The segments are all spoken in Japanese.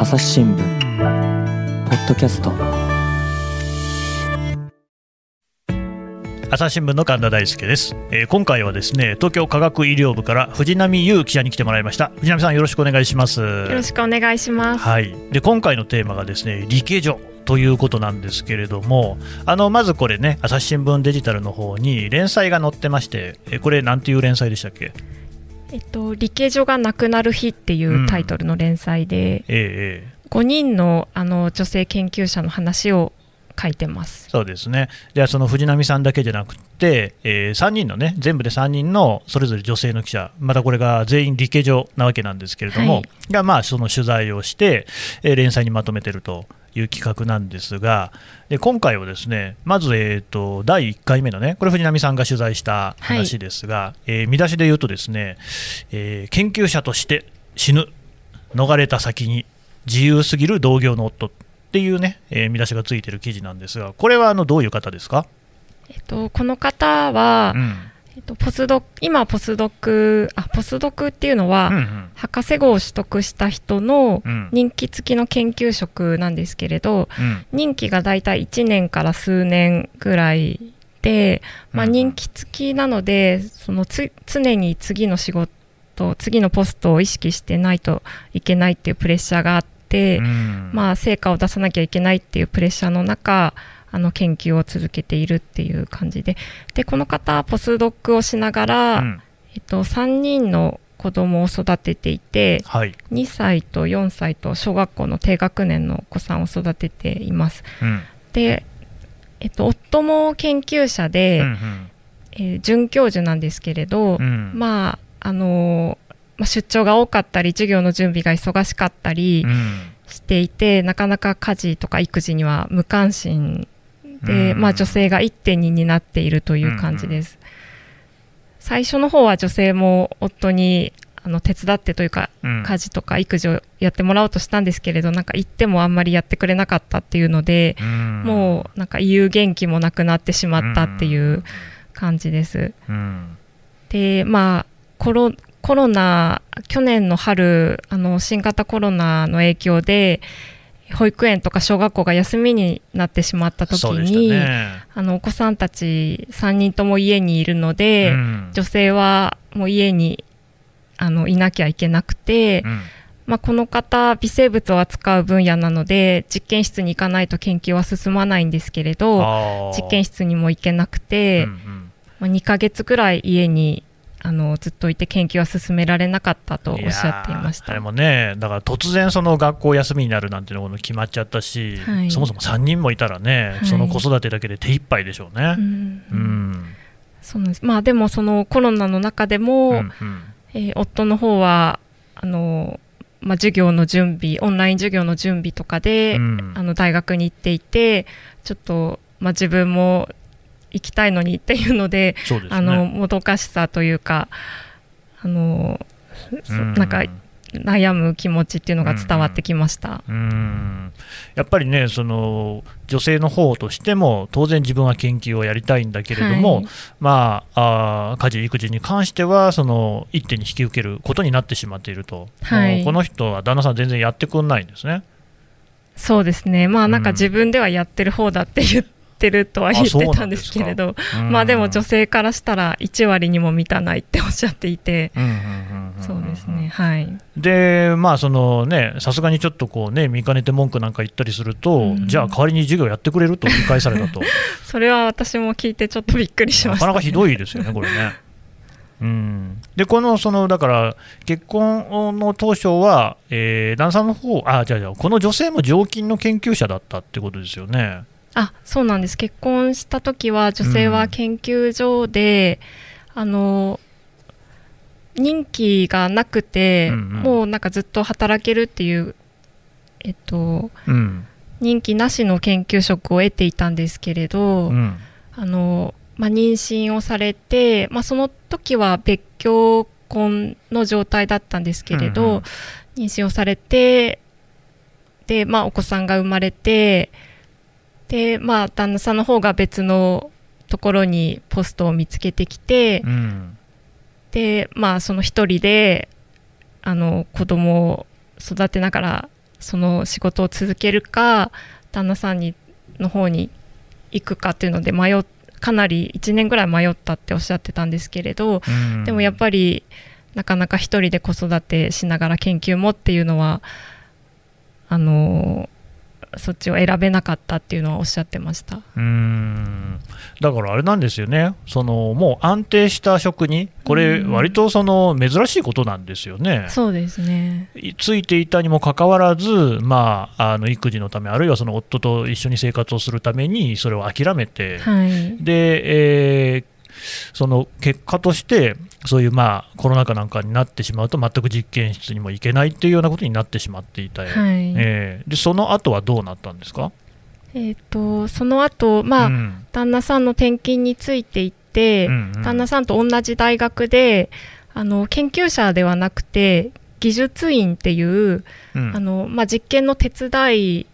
朝日新聞ポッドキャスト。朝日新聞の神田大輔です、えー、今回はですね東京科学医療部から藤波優記者に来てもらいました。藤波さんよろしくお願いします。よろしくお願いします。はい。で今回のテーマがですね理系所ということなんですけれどもあのまずこれね朝日新聞デジタルの方に連載が載ってましてこれなんていう連載でしたっけ？えっと、理系所がなくなる日っていうタイトルの連載で、うん。ええ、5人のあの女性研究者の話を書いてます。そうですね、ではその藤波さんだけじゃなくて、えー、3人のね、全部で3人のそれぞれ女性の記者、またこれが全員理系上なわけなんですけれども、はい、がまあその取材をして、えー、連載にまとめてるという企画なんですが、で今回はですねまず、えーと、第1回目のね、これ、藤波さんが取材した話ですが、はい、えー、見出しで言うと、ですね、えー、研究者として死ぬ、逃れた先に自由すぎる同業の夫っていうね、えー、見出しがついてる記事なんですが、これはあのどういう方ですか、えっと、この方は、うんえっと、ポスド今ポスドクあポスドクっていうのは、うんうん、博士号を取得した人の任期付きの研究職なんですけれど、うん、任期がだいたい1年から数年ぐらいで、まあ、任期付きなので、そのつ常に次の仕事次のポストを意識してないといけないっていうプレッシャーがあって、うん、まあ、成果を出さなきゃいけないっていうプレッシャーの中あの研究を続けているっていう感じで。でこの方はポスドックをしながら、うん、えっと、3人の子供を育てていて、はい、2歳と4歳と小学校の低学年のお子さんを育てています。うん、で、えっと、夫も研究者で、うんうん、えー、准教授なんですけれど、うん、まああのー、まあ、出張が多かったり授業の準備が忙しかったりしていて、なかなか家事とか育児には無関心で、まあ、女性が1.2になっているという感じです。最初の方は女性も夫にあの手伝ってというか、家事とか育児をやってもらおうとしたんですけれどなんか行ってもあんまりやってくれなかったっていうので、もうなんか言う元気もなくなってしまったっていう感じです。でまあコロコロナ去年の春あの新型コロナの影響で保育園とか小学校が休みになってしまった時に、ね、あのお子さんたち3人とも家にいるので、うん、女性はもう家にあのいなきゃいけなくて、うん、まあ、この方微生物を扱う分野なので実験室に行かないと研究は進まないんですけれど実験室にも行けなくて、うんうん、まあ、2ヶ月くらい家にあのずっといて研究は進められなかったとおっしゃっていました。でもね、だから突然、その学校休みになるなんていうのが決まっちゃったし、はい、そもそも3人もいたらね、はい、その子育てだけで手一杯でしょうね。うん、うん、そうなんです。まあ、でも、そのコロナの中でも、うんうん、えー、夫の方はあのまあ、授業の準備、オンライン授業の準備とかで、うん、あの大学に行っていて、ちょっと、まあ、自分も行きたいのにっていうので、でね、あのもどかしさというか、あのなんか悩む気持ちっていうのが伝わってきました、うん、やっぱりねその女性の方としても当然自分は研究をやりたいんだけれども、はい、まああ家事育児に関してはその一手に引き受けることになってしまっていると、はい、この人は旦那さん全然やってくんないんですね。そうですね。まあなんか自分ではやってる方だって言ってってるとは言ってたんですけれど。まあでも女性からしたら1割にも満たないっておっしゃっていて。そうですね。はい。でまあそのねさすがにちょっとこうね見かねて文句なんか言ったりすると、じゃあ代わりに授業やってくれると言い返されたと。それは私も聞いてちょっとびっくりしました、ね、なかなかひどいですよねこれね。うん、でこのそのだから結婚の当初は、えー、旦那さんの方あじゃあじゃあこの女性も常勤の研究者だったってことですよね。あそうなんです。結婚した時は女性は研究所で、うん、あの任期がなくて、うんうん、もうなんかずっと働けるっていうえっと、うん、任期なしの研究職を得ていたんですけれど、うん、あのまあ、妊娠をされて、まあ、その時は別居婚の状態だったんですけれど、うんうん、妊娠をされてで、まあ、お子さんが生まれてで、まあ、旦那さんの方が別のところにポストを見つけてきて、うん、で、まあ、その一人で、あの、子供を育てながらその仕事を続けるか旦那さんにの方に行くかっていうので迷かなり1年ぐらい迷ったっておっしゃってたんですけれど、でもやっぱりなかなか一人で子育てしながら研究もっていうのはあのそっちを選べなかったっていうのはおっしゃってました。うん。だからあれなんですよね、そのもう安定した職に、これ、割とその珍しいことなんですよね、そうですね。ついていたにもかかわらず、まあ、あの育児のため、あるいはその夫と一緒に生活をするために、それを諦めて、はい、で、えーその結果として、そういうまあコロナ禍なんかになってしまうと、全く実験室にも行けないっていうようなことになってしまっていた、はい、えー、でその後はどうなったんですか、えーと、その後、まあ、うん、旦那さんの転勤についていって、うんうん、旦那さんと同じ大学であの研究者ではなくて技術員っていう、うん、あのまあ、実験の手伝い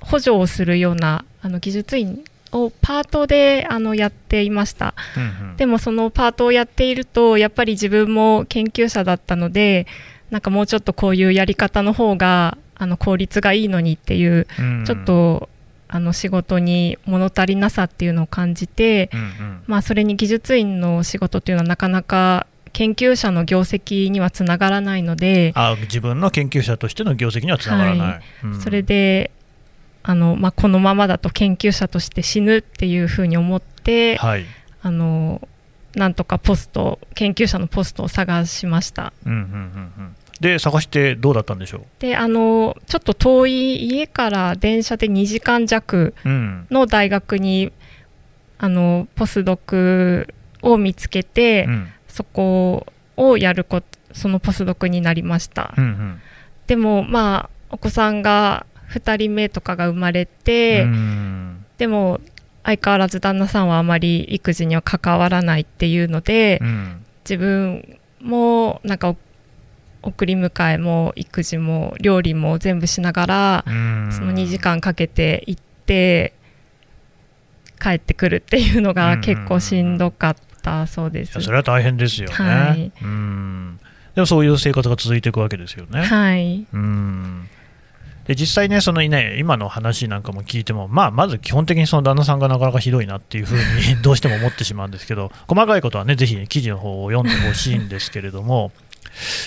補助をするようなあの技術員をパートであのやっていました、うんうん、でもそのパートをやっているとやっぱり自分も研究者だったのでなんかもうちょっとこういうやり方の方があの効率がいいのにっていう、うんうん、ちょっとあの仕事に物足りなさっていうのを感じて、うんうん、まあ、それに技術員の仕事っていうのはなかなか研究者の業績にはつながらないのであ自分の研究者としての業績にはつながらない、はい。うん、それであの、まあ、このままだと研究者として死ぬっていうふうに思って、はい、あのなんとかポスト研究者のポストを探しました。うんうんうんうん。で探してどうだったんでしょう？であのちょっと遠い家から電車で2時間弱の大学に、うん、あのポスドクを見つけて、うん、そこをやることそのポスドクになりました、うんうん、でもまあお子さんが2人目とかが生まれてでも相変わらず旦那さんはあまり育児には関わらないっていうので、うん、自分もなんか送り迎えも育児も料理も全部しながら、その2時間かけて行って帰ってくるっていうのが結構しんどかったそうです。それは大変ですよね。はい、うんでもそういう生活が続いていくわけですよね。はい。うんで実際ね、そのね今の話なんかも聞いても、まあ、まず基本的にその旦那さんがなかなかひどいなっていうふうに どうしても思ってしまうんですけど、細かいことはね、ぜひ記事の方を読んでほしいんですけれども、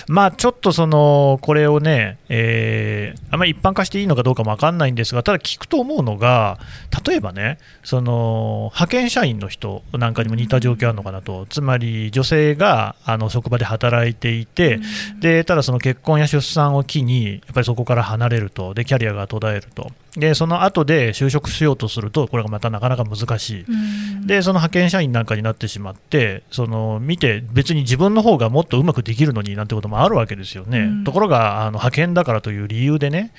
まあ、ちょっとそのこれをね、えー、あまり一般化していいのかどうかも分かんないんですが、ただ聞くと思うのが、例えばね、その派遣社員の人なんかにも似た状況あるのかなと、つまり女性があの職場で働いていて、でただその結婚や出産を機に、やっぱりそこから離れると、でキャリアが途絶えると。でその後で就職しようとすると、これがまたなかなか難しい、でその派遣社員なんかになってしまって、その見て、別に自分の方がもっとうまくできるのになんてこともあるわけですよね、ところがあの派遣だからという理由でね、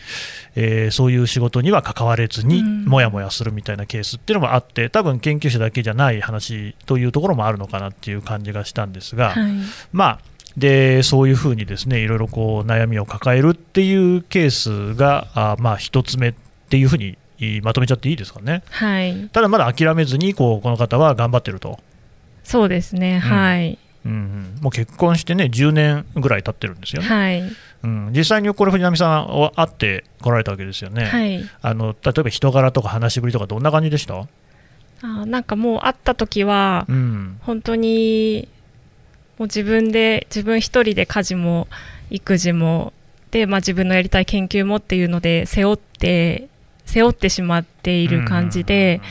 えー、そういう仕事には関われずに、もやもやするみたいなケースっていうのもあって、多分研究者だけじゃない話というところもあるのかなっていう感じがしたんですが、はい、まあ、でそういうふうにですねいろいろこう悩みを抱えるっていうケースがあまあ1つ目っていうふうにまとめちゃっていいですかね。はい、ただまだ諦めずにこうこの方は頑張ってると。そうですね、うん、はい、うん、もう結婚してね10年ぐらい経ってるんですよね。はい、うん、実際にこれ藤波さんは会ってこられたわけですよね。はい、あの例えば人柄とか話しぶりとかどんな感じでした？あなんかもう会った時は、うん、本当にもう自分で自分一人で家事も育児もで、まあ、自分のやりたい研究もっていうので背負って背負ってしまっている感じで、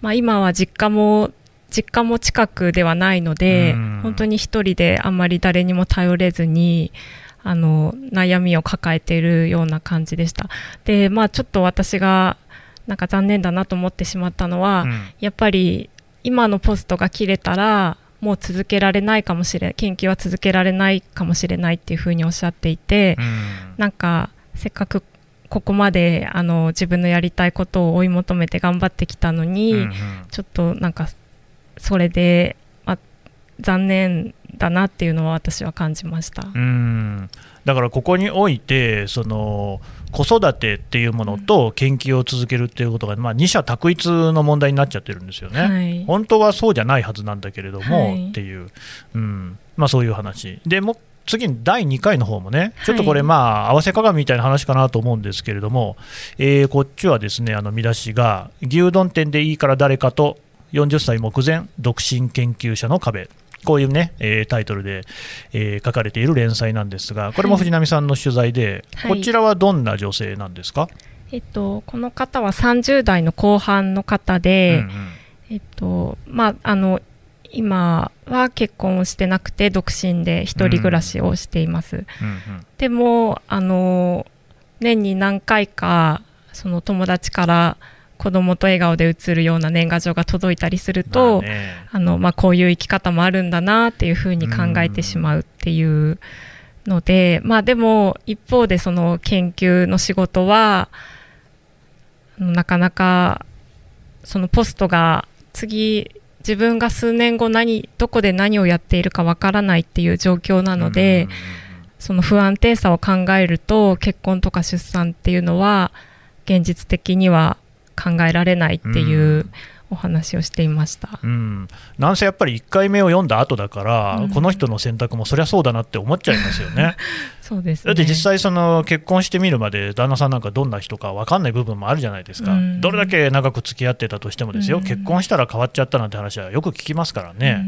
まあ、今は実家も実家も近くではないので、本当に一人であんまり誰にも頼れずにあの悩みを抱えているような感じでした。で、まあ、ちょっと私がなんか残念だなと思ってしまったのは、うん、やっぱり今のポストが切れたらもう続けられないかもしれ研究は続けられないかもしれないっていうふうにおっしゃっていて、うん、なんかせっかくここまであの自分のやりたいことを追い求めて頑張ってきたのに、うんうん、ちょっとなんかそれで、まあ、残念だなっていうのは私は感じました。うん。だからここにおいてその子育てっていうものと研究を続けるっていうことが、まあ、二者択一の問題になっちゃってるんですよね、はい、本当はそうじゃないはずなんだけれども、はい、っていう、うん。まあ、そういう話。でもう次に第2回の方もね、ちょっとこれ、まあ、合わせ鏡みたいな話かなと思うんですけれども、えー、こっちはですね、あの見出しが、牛丼店でいいから誰かと、40歳目前、独身研究者の壁。こういうね、えー、タイトルで、えー、書かれている連載なんですが、これも藤波さんの取材で、はい、こちらはどんな女性なんですか、えっと、この方は30代の後半の方で、うんうん、えっとまあ、あの今は結婚をしてなくて独身で一人暮らしをしています、うんうん、でもあの年に何回かその友達から子供と笑顔で写るような年賀状が届いたりすると、あのまあ、こういう生き方もあるんだなっていうふうに考えてしまうっていうので、まあ、でも一方でその研究の仕事はなかなかそのポストが次自分が数年後何どこで何をやっているかわからないっていう状況なので、その不安定さを考えると結婚とか出産っていうのは現実的には考えられないっていうお話をしていました、うん、なんせやっぱり1回目を読んだ後だから、うん、この人の選択もそりゃそうだなって思っちゃいますよね。そうです、ね、だって実際、その結婚してみるまで旦那さんなんかどんな人か分かんない部分もあるじゃないですか、うん、どれだけ長く付き合ってたとしてもですよ、結婚したら変わっちゃったなんて話はよく聞きますからね。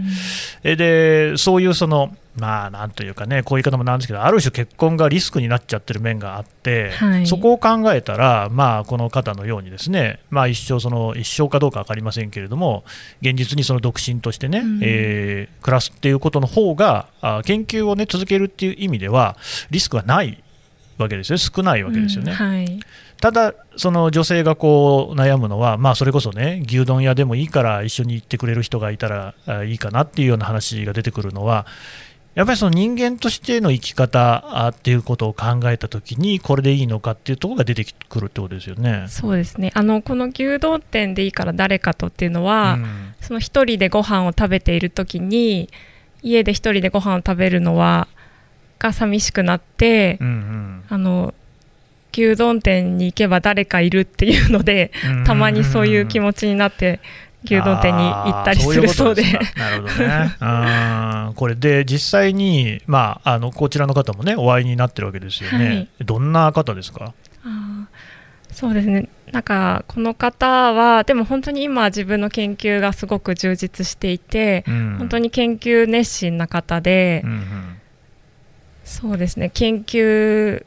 えでそういうそのまあなんというかね、こういう言い方もなんですけど、ある種結婚がリスクになっちゃってる面があって、はい、そこを考えたら、まあ、この方のようにですね、まあ、一生その、一生かどうか分かりませんけれども、現実にその独身としてね、うん、えー、暮らすっていうことの方があ、研究をね、続けるっていう意味では、リスクはないわけですよ、少ないわけですよね。うんはい、ただ、その女性がこう悩むのは、まあ、それこそね、牛丼屋でもいいから一緒に行ってくれる人がいたらいいかなっていうような話が出てくるのは、やっぱりその人間としての生き方っていうことを考えたときに、これでいいのかっていうところが出てくるってことですよね。そうですねあのこの牛丼店でいいから誰かとっていうのは、うん、その一人でご飯を食べているときに、家で一人でご飯を食べるのは、が寂しくなって、うんうん、あの牛丼店に行けば誰かいるっていうので、たまにそういう気持ちになって牛丼店に行ったりするそうで。なるほどね。あこれで実際に、まあ、あのこちらの方もねお会いになってるわけですよね。はい、どんな方ですか？あそうですね。なんかこの方はでも本当に今自分の研究がすごく充実していて、うん、本当に研究熱心な方で、うんうん、そうですね。研究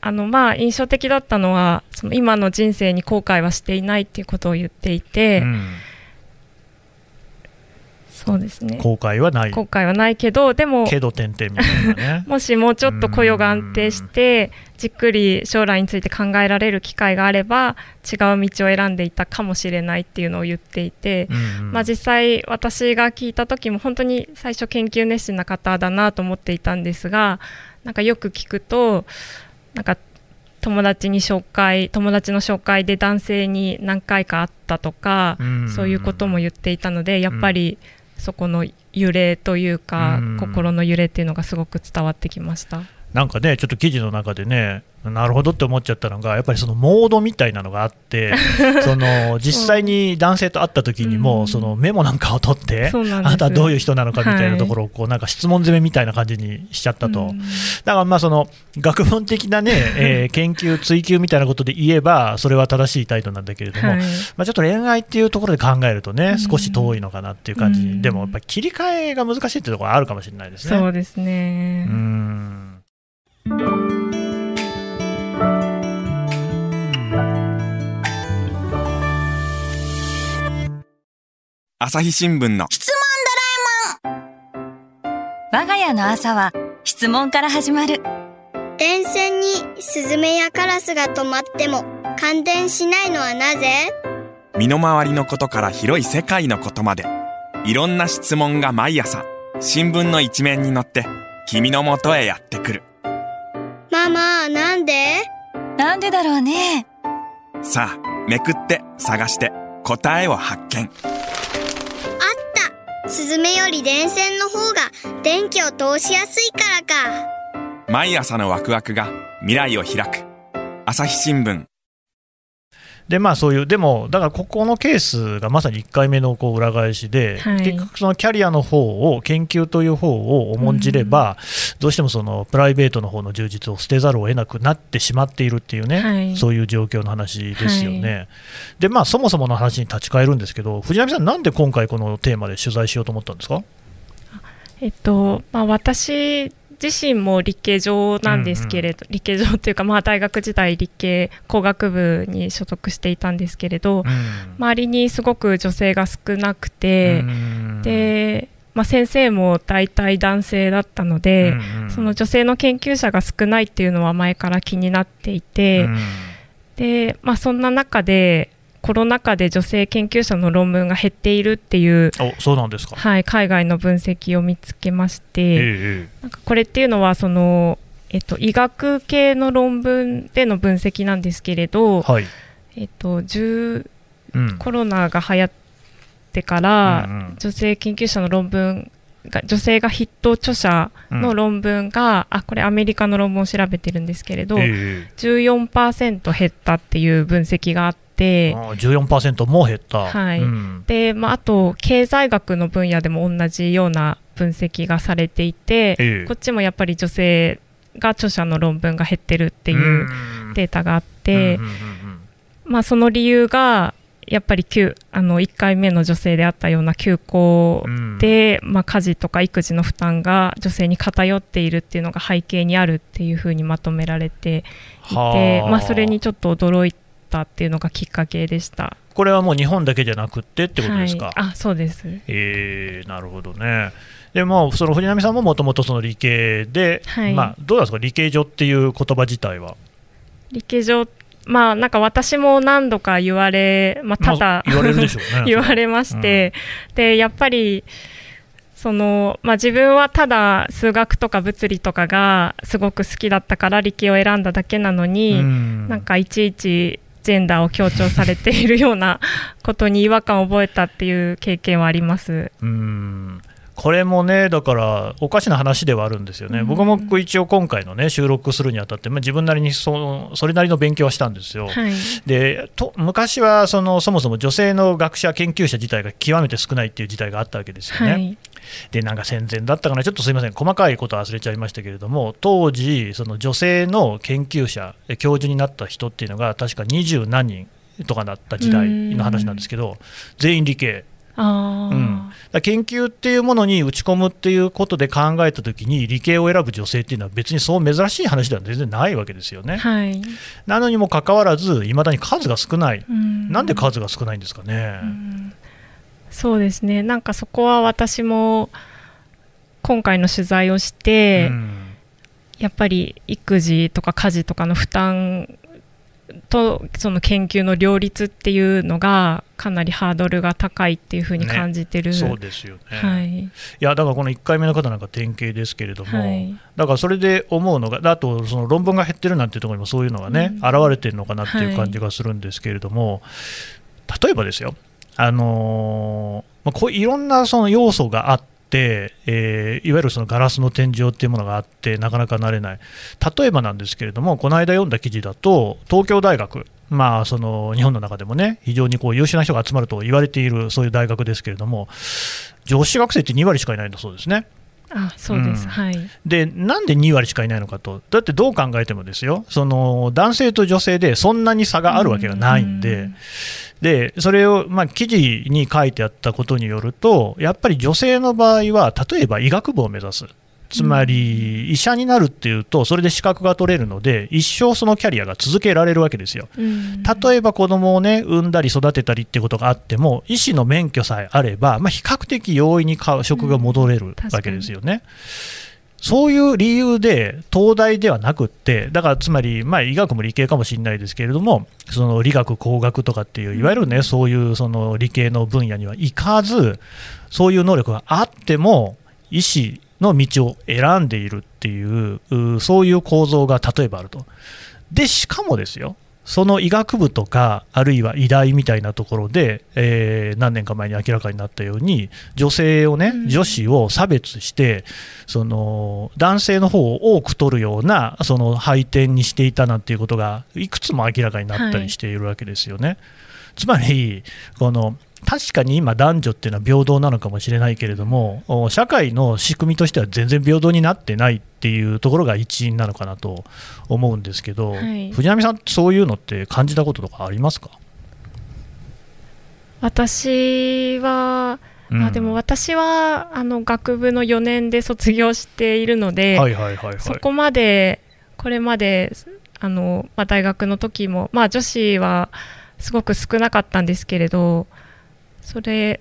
あのまあ印象的だったのはその今の人生に後悔はしていないっていうことを言っていて、うんそうですね。後悔はない。後悔はないけどでもけど点々みたいなね。もしもうちょっと雇用が安定してじっくり将来について考えられる機会があれば違う道を選んでいたかもしれないっていうのを言っていて、まあ、実際私が聞いた時も本当に最初研究熱心な方だなと思っていたんですがなんかよく聞くとなんか友達に紹介友達の紹介で男性に何回か会ったとか、そういうことも言っていたのでやっぱり、うんそこの揺れというか、心の揺れっていうのがすごく伝わってきました。なんかね、ちょっと記事の中でね、なるほどって思っちゃったのが、やっぱりそのモードみたいなのがあって、その実際に男性と会った時にも、そのメモなんかを取って、あなたはどういう人なのかみたいなところをこうなんか質問攻めみたいな感じにしちゃったと、だからまあその学問的なね、えー、研究、追求みたいなことで言えば、それは正しい態度なんだけれども、まあ、ちょっと恋愛っていうところで考えるとね、少し遠いのかなっていう感じでも、やっぱり切り替えが難しいっていうところはあるかもしれないですね。そうですね。うん朝日新聞の。質問ドラえもん。我が家の朝は質問から始まる。電線にスズメやカラスが止まっても感電しないのはなぜ？身の回りのことから広い世界のことまで。いろんな質問が毎朝新聞の一面に載って君のもとへやってくるママなんで？なんでだろうね。さあめくって探して答えを発見。あった。スズメより電線の方が電気を通しやすいからか。毎朝のワクワクが未来を開く。朝日新聞でまあ、そういう、でも、だからここのケースがまさに1回目のこう裏返しで、はい、結局、そのキャリアの方を、研究という方を重んじれば、うん、どうしてもそのプライベートの方の充実を捨てざるを得なくなってしまっているっていうね、はい、そういう状況の話ですよね。はい、で、まあ、そもそもの話に立ち返るんですけど、藤波さん、なんで今回、このテーマで取材しようと思ったんですか？えっとまあ、私自身も理系上なんですけれど、うんうん、理系上っていうか、まあ、大学時代理系工学部に所属していたんですけれど、うん、周りにすごく女性が少なくて、うん、で、まあ、先生も大体男性だったので、うんうん、その女性の研究者が少ないっていうのは前から気になっていて、でまあ、そんな中でコロナ禍で女性研究者の論文が減っているっていうそうなんですか、はい、海外の分析を見つけまして、ええ、なんかこれっていうのはその、えっと、医学系の論文での分析なんですけれど、はい。えっとうん、コロナが流行ってから、うんうん、女性研究者の論文が女性が筆頭著者の論文が、うん、あこれアメリカの論文を調べてるんですけれど、えー、14%減ったっていう分析があって。て。14%も減った、はい。でまあ、あと経済学の分野でも同じような分析がされていて、えこっちもやっぱり女性が著者の論文が減ってるっていうデータがあって、まあ、その理由がやっぱりあの1回目の女性であったような休校で、まあ、家事とか育児の負担が女性に偏っているっていうのが背景にあるっていうふうにまとめられていて、まあ、それにちょっと驚いて。ったっていうのがきっかけでした。これはもう日本だけじゃなくてってことですか、はい、あそうです。えー、なるほどね。でもその藤波さんももともとその理系で、はい、まあ、どうですか？理系女っていう言葉自体は。理系女まあなんか私も何度か言われ、まあ、ただ、言われるでしょうね。言われまして、うん、でやっぱりそのまあ、自分はただ数学とか物理とかがすごく好きだったから理系を選んだだけなのに、ん。なんかいちいちジェンダーを強調されているようなことに違和感を覚えたっていう経験はあります。うんこれもね、だからおかしな話ではあるんですよね、うん、僕も一応今回のね収録するにあたって、まあ、自分なりにそのそれなりの勉強はしたんですよ。はい、でと昔はそのそもそも女性の学者、研究者自体が極めて少ないっていう事態があったわけですよね。はい、でなんか戦前だったかな、ちょっとすみません、細かいことは忘れちゃいましたけれども、当時、その女性の研究者、教授になった人っていうのが、確か二十何人とかなった時代の話なんですけど、全員理系。うん、研究っていうものに打ち込むっていうことで考えたときに理系を選ぶ女性っていうのは別にそう珍しい話では全然ないわけですよね。はい、なのにもかかわらずいまだに数が少ない、ん。なんで数が少ないんですかね。そうですね。なんかそこは私も今回の取材をして、やっぱり育児とか家事とかの負担とその研究の両立っていうのがかなりハードルが高いっていうふうに感じてる、ね、そうですよね、はい、いやだからこの1回目の方なんか典型ですけれども、はい、だからそれで思うのがあとその論文が減ってるなんていうところにもそういうのがね、うん、現れてるのかなっていう感じがするんですけれども、はい、例えばですよあの、ま、こういろんなその要素があって、えー、いわゆるそのガラスの天井っていうものがあってなかなか慣れない例えばなんですけれどもこの間読んだ記事だと東京大学まあ、その日本の中でもね非常にこう優秀な人が集まると言われているそういう大学ですけれども女子学生って2割しかいないんだそうですね。あそうです、うん、はい、でなんで2割しかいないのかと、だってどう考えてもですよ、その男性と女性でそんなに差があるわけがないんで、うん。でそれを、まあ、記事に書いてあったことによると、やっぱり女性の場合は、例えば医学部を目指す。つまり、医者になるっていうと、それで資格が取れるので、一生そのキャリアが続けられるわけですよ。例えば子供をね、産んだり育てたりってことがあっても、医師の免許さえあれば、まあ、比較的容易に職が戻れるわけですよね。そういう理由で東大ではなくって、だからつまり、まあ、医学も理系かもしれないですけれども、その理学、工学とかっていう、いわゆるね、そういうその理系の分野には行かず、そういう能力があっても、医師の道を選んでいるっていう、そういう構造が例えばあると。で、しかもですよ、その医学部とか、あるいは医大みたいなところで、えー、何年か前に明らかになったように、女性をね、女子を差別して、その男性の方を多く取るようなその配点にしていたなんていうことが、いくつも明らかになったりしているわけですよね。はい、つまりこの確かに今、男女っていうのは平等なのかもしれないけれども、社会の仕組みとしては全然平等になってないっていうところが一因なのかなと思うんですけど、はい、藤波さん、そういうのって感じたこととかありますか？私は、うん、あでも私はあの学部の4年で卒業しているので、そこまで、これまであの、まあ、大学の時も、まあ、女子はすごく少なかったんですけれど、それ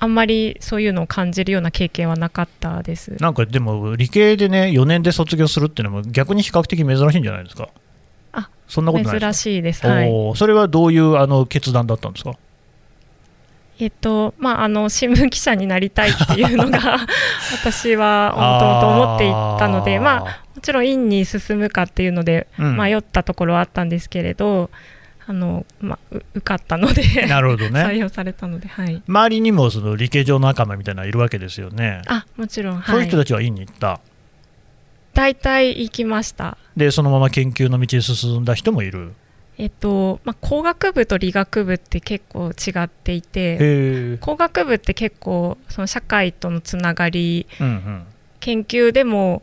あんまりそういうのを感じるような経験はなかったです。なんかでも、理系でね、4年で卒業するっていうのも、逆に比較的珍しいんじゃないですか？あそんなことない珍しいです、はい、それはどういうあの決断だったんですか？えっとまあ、あの新聞記者になりたいっていうのが 私はもともと思っていたのでまあ、もちろん院に進むかっていうので迷ったところはあったんですけれど、うんあの、まあ、受かったのでなるほどね。採用されたので、はい、周りにもその理系上の仲間みたいなのいるわけですよね。あもちろん、そういう人たちは院に行った。大体行きました。でそのまま研究の道へ進んだ人もいる。えっとまあ、工学部と理学部って結構違っていて工学部って結構その社会とのつながり、うんうん、研究でも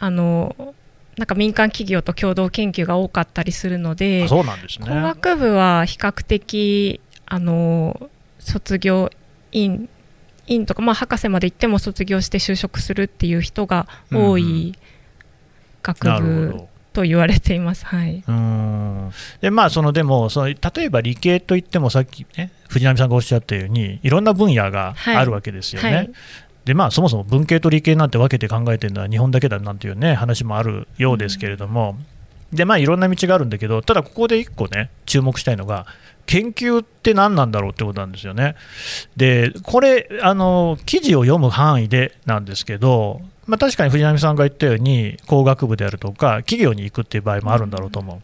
あのなんか民間企業と共同研究が多かったりするのでそうなんですね、工学部は比較的あの卒業院院とか、まあ、博士まで行っても卒業して就職するっていう人が多い学部と言われています、はい、うん。でまあ、そのでもその例えば理系といってもさっきね藤波さんがおっしゃったようにいろんな分野があるわけですよね。はいはいでまあ、そもそも文系と理系なんて分けて考えてるのは日本だけだなんていう、ね、話もあるようですけれども、でまあ、いろんな道があるんだけど、ただここで1個ね、注目したいのが、研究って何なんだろうってことなんですよね。で、これ、あの記事を読む範囲でなんですけど、まあ、確かに藤波さんが言ったように、工学部であるとか、企業に行くっていう場合もあるんだろうと思う。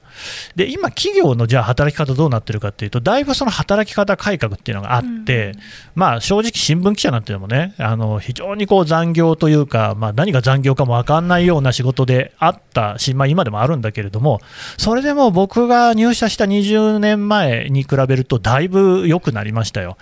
で、今、企業のじゃあ働き方どうなってるかっていうと、だいぶその働き方改革っていうのがあって、うん、まあ、正直、新聞記者なんていうのもね、あの非常にこう残業というか、まあ、何が残業かも分かんないような仕事であったし、まあ、今でもあるんだけれども、それでも僕が入社した20年前に比べると、だいぶ良くなりましたよ。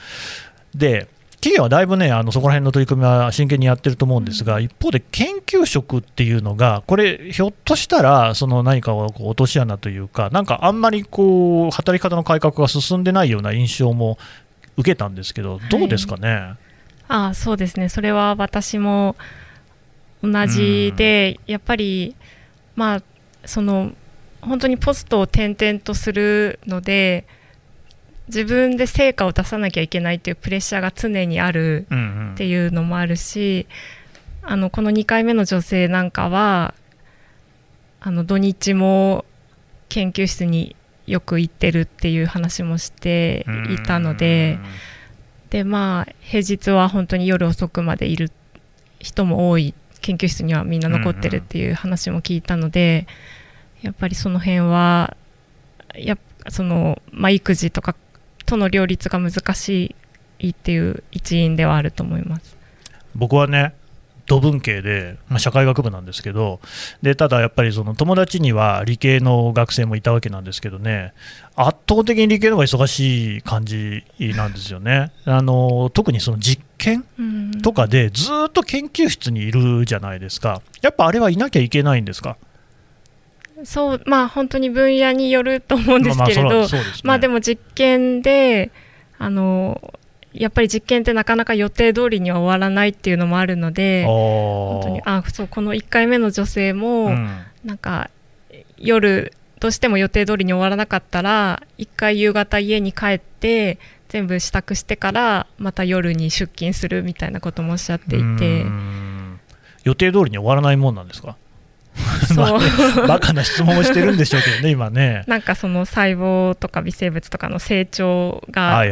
で企業はだいぶね、あのそこら辺の取り組みは真剣にやってると思うんですが、一方で研究職っていうのが、これ、ひょっとしたら、その何かをこう落とし穴というか、なんかあんまりこう働き方の改革が進んでないような印象も受けたんですけど、どうですかね？はい、あそうですね、それは私も同じで、やっぱり、まあ、その本当にポストを転々とするので、自分で成果を出さなきゃいけないっていうプレッシャーが常にあるっていうのもあるし、うんうん、あのこの2回目の女性なんかはあの土日も研究室によく行ってるっていう話もしていたので、でまあ平日は本当に夜遅くまでいる人も多い。研究室にはみんな残ってるっていう話も聞いたので、やっぱりその辺はやその、まあ、育児とかとの両立が難しいっていう一因ではあると思います。僕はね土文系で、まあ、社会学部なんですけどでただやっぱりその友達には理系の学生もいたわけなんですけどね圧倒的に理系の方が忙しい感じなんですよね。あの特にその実験とかでずっと研究室にいるじゃないですか。やっぱあれはいなきゃいけないんですか？そうまあ本当に分野によると思うんですけれど、まあ、まあね、まあでも実験であのやっぱり実験ってなかなか予定通りには終わらないっていうのもあるので本当にあそうこの1回目の女性も、うん、なんか夜どうしても予定通りに終わらなかったら1回夕方家に帰って全部支度してからまた夜に出勤するみたいなこともおっしゃっていて。予定通りに終わらないもんなんですか？そう、バカな質問をしてるんでしょうけどね、今ね。なんかその細胞とか微生物とかの成長が、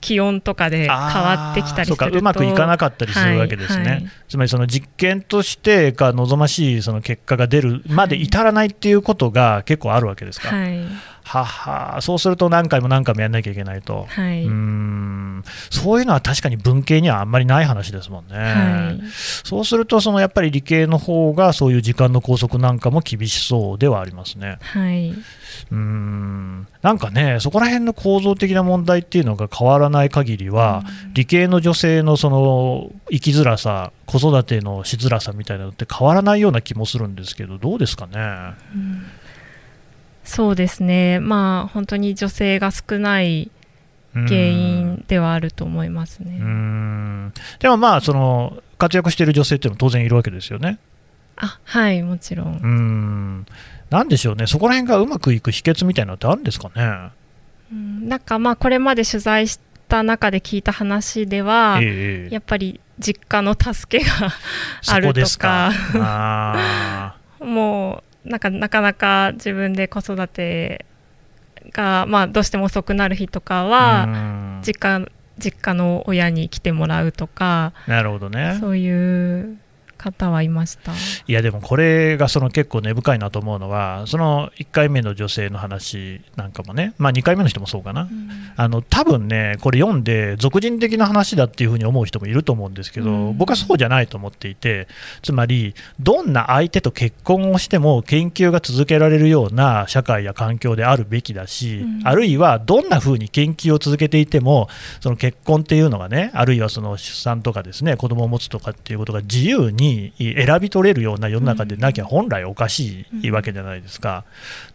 気温とかで変わってきたりするとうまくいかなかったりするわけですね、はいはい、つまりその実験としてが望ましいその結果が出るまで至らないっていうことが結構あるわけですか。はいははそうすると何回も何回もやらなきゃいけないと、はい、うん。そういうのは確かに文系にはあんまりない話ですもんね、はい、そうするとそのやっぱり理系の方がそういう時間の拘束なんかも厳しそうではありますね。はい。うん。なんかね、そこら辺の構造的な問題っていうのが変わらない限りは、うん、理系の女性のその生きづらさ、子育てのしづらさみたいなのって変わらないような気もするんですけど、どうですかね？うんそうですね、まあ、本当に女性が少ない原因ではあると思いますね。でもまあその活躍している女性っていうのも当然いるわけですよね。あはいもちろん。うん。なんでしょうね。そこら辺がうまくいく秘訣みたいなのってあるんですかね。うん。なんかまあこれまで取材した中で聞いた話では、えー、やっぱり実家の助けがあるとか。もうなんかなかなか自分で子育てが、まあ、どうしても遅くなる日とかは実家実家の親に来てもらうとかなるほどね。そういう方はいました？いやでもこれがその結構根深いなと思うのはその1回目の女性の話なんかもね、まあ、2回目の人もそうかな、うん、あの多分ねこれ読んで俗人的な話だっていうふうに思う人もいると思うんですけど、うん、僕はそうじゃないと思っていてつまりどんな相手と結婚をしても研究が続けられるような社会や環境であるべきだし、うん、あるいはどんなふうに研究を続けていてもその結婚っていうのがねあるいはその出産とかですね子供を持つとかっていうことが自由に選び取れるような世の中でなきゃ本来おかしいわけじゃないですか、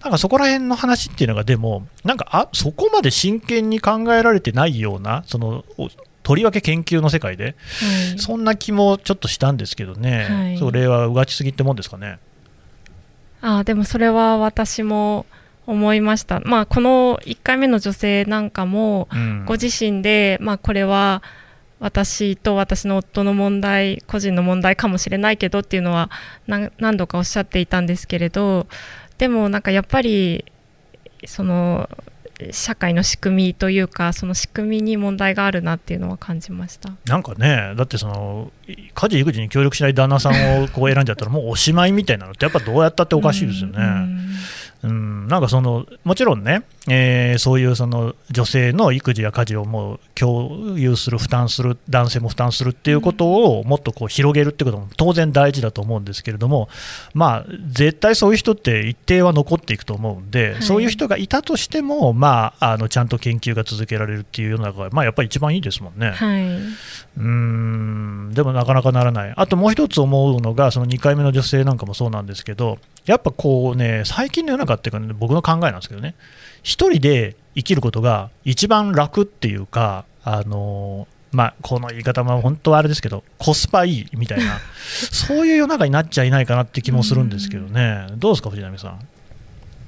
なんかそこら辺の話っていうのが、でも、なんかあそこまで真剣に考えられてないような、そのとりわけ研究の世界で、はい、そんな気もちょっとしたんですけどね、はい、それはうがちすぎってもんですかね。あでもそれは私も思いました、まあ、この1回目の女性なんかも、ご自身で、まあ、これは私と私の夫の問題個人の問題かもしれないけどっていうのは何度かおっしゃっていたんですけれどでもなんかやっぱりその社会の仕組みというかその仕組みに問題があるなっていうのは感じました。なんかねだってその家事育児に協力しない旦那さんをこう選んじゃったらもうおしまいみたいなのってやっぱどうやったっておかしいですよね。うん、なんかそのもちろんね、えー、そういうその女性の育児や家事をもう共有する、負担する、男性も負担するっていうことをもっとこう広げるってことも当然大事だと思うんですけれども、まあ、絶対そういう人って一定は残っていくと思うんで、はい、そういう人がいたとしても、まあ、あのちゃんと研究が続けられるっていう世の中が、まあ、やっぱり一番いいですもんね。はい、うんでもなかなかならない、あともう一つ思うのが、その2回目の女性なんかもそうなんですけど、やっぱこうね、最近の世の中っていうか、ね、僕の考えなんですけどね、一人で生きることが一番楽っていうか、あのまあ、この言い方も本当はあれですけど、コスパいいみたいな、そういう世の中になっちゃいないかなって気もするんですけどね、どうですか、藤波さん？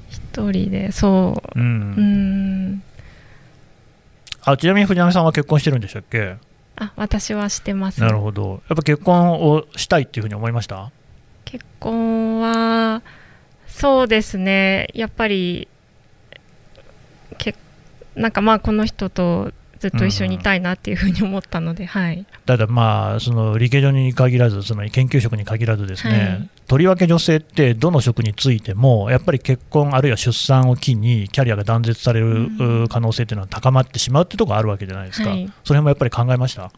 一人で、そう。うん、うん。あちなみに藤波さんは結婚してるんでしたっけ？あ私はしてます、なるほど、やっぱ結婚をしたいっていうふうに思いました？結婚はそうですね。やっぱりけなんかまあこの人とずっと一緒にいたいなっていうふうに思ったので、うん、はい、ただまあその理系上に限らずその研究職に限らずですね、はい、とりわけ女性ってどの職についてもやっぱり結婚あるいは出産を機にキャリアが断絶される可能性というのは高まってしまうっていうところがあるわけじゃないですか、はい、それもやっぱり考えました？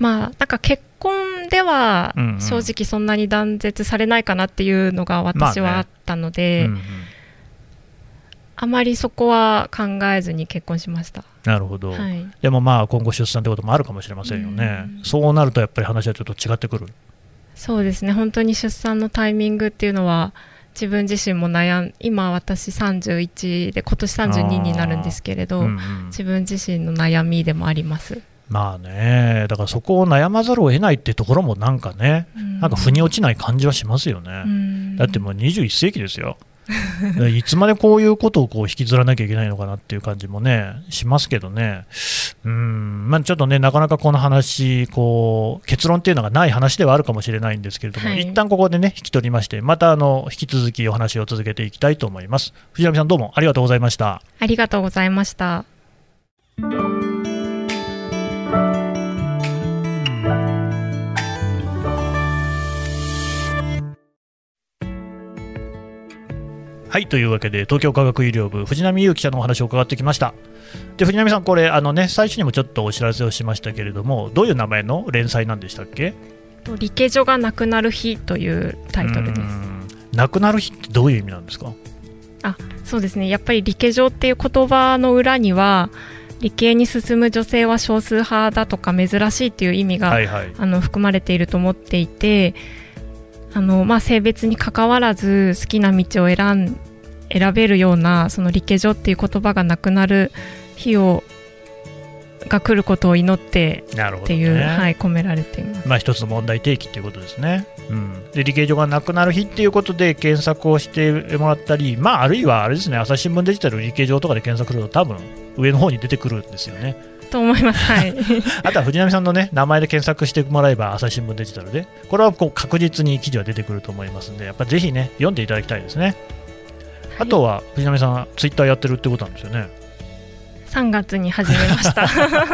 まあなんか結婚では正直そんなに断絶されないかなっていうのが私はあったので、まあね。うんうん、あまりそこは考えずに結婚しました。なるほど、はい、でもまあ今後出産ということもあるかもしれませんよね、うん、そうなるとやっぱり話はちょっと違ってくる。そうですね。本当に出産のタイミングっていうのは自分自身も悩ん今私31で今年32になるんですけれど、うんうん、自分自身の悩みでもあります。まあね、だからそこを悩まざるを得ないっていうところもなんかね、なんか腑に落ちない感じはしますよね。だってもう21世紀ですよ。いつまでこういうことをこう引きずらなきゃいけないのかなっていう感じもね、しますけどね、うんまあ、ちょっとね、なかなかこの話こう、結論っていうのがない話ではあるかもしれないんですけれども、はい、一旦ここでね、引き取りまして、またあの引き続きお話を続けていきたいと思います。藤波さん、どうもありがとうございました。ありがとうございました。はいというわけで東京科学医療部藤波優記者のお話を伺ってきました。で藤波さんこれあのね最初にもちょっとお知らせをしましたけれどもどういう名前の連載なんでしたっけ？理系所がなくなる日というタイトルです。なくなる日ってどういう意味なんですか？あそうですね。やっぱり理系所っていう言葉の裏には理系に進む女性は少数派だとか珍しいっていう意味が、はいはい、あの含まれていると思っていてあの、まあ、性別にかかわらず好きな道を選ん選べるようなその理系女っていう言葉がなくなる日をが来ることを祈ってっていう、ね、はい、込められています。まあ、一つの問題提起ということですね。うん、で理系女がなくなる日っていうことで検索をしてもらったり、まあ、あるいはあれですね朝日新聞デジタル理系女とかで検索すると多分上の方に出てくるんですよね。と思います、はい、あとは藤波さんの、ね、名前で検索してもらえば朝日新聞デジタルでこれはこう確実に記事は出てくると思いますのでやっぱぜひね読んでいただきたいですね。あとは藤波さん、ツイッターやってるってことなんですよね。3月に始めました。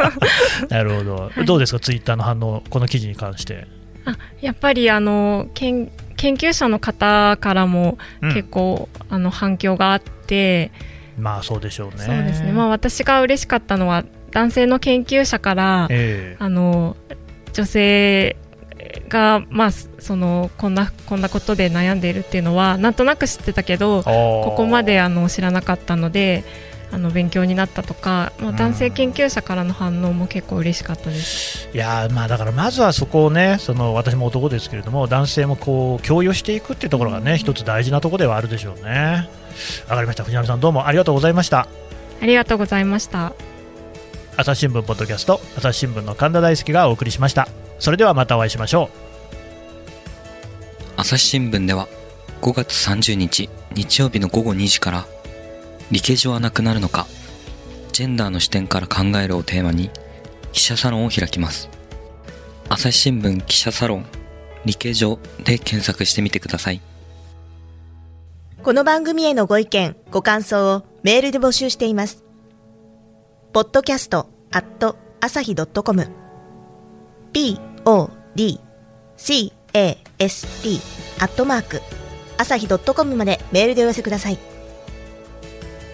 なるほど、はい、どうですか、ツイッターの反応、この記事に関して。あやっぱりあの研研究者の方からも結構、うん、あの反響があって、まあそうでしょうね。そうですね。まあ私が嬉しかったのは男性の研究者から、えー、あの女性が、まあ、そのこんなこんなことで悩んでいるっていうのはなんとなく知ってたけどここまであの知らなかったのであの勉強になったとか、まあ、男性研究者からの反応も結構嬉しかったです、うん、いやまあだからまずはそこをねその私も男ですけれども男性もこう共有していくっていうところがね、うん、一つ大事なところではあるでしょうね。わかりました。藤波さんどうもありがとうございました。ありがとうございました。朝日新聞ポッドキャスト朝日新聞の神田大輔がお送りしました。それではまたお会いしましょう。朝日新聞では5月30日日曜日の午後2時から理系上はなくなるのか。ジェンダーの視点から考えるをテーマに記者サロンを開きます。朝日新聞記者サロン理系上で検索してみてください。この番組へのご意見ご感想をメールで募集しています。podcast at 朝日 .com podcast アットマーク朝日 .com までメールでお寄せください。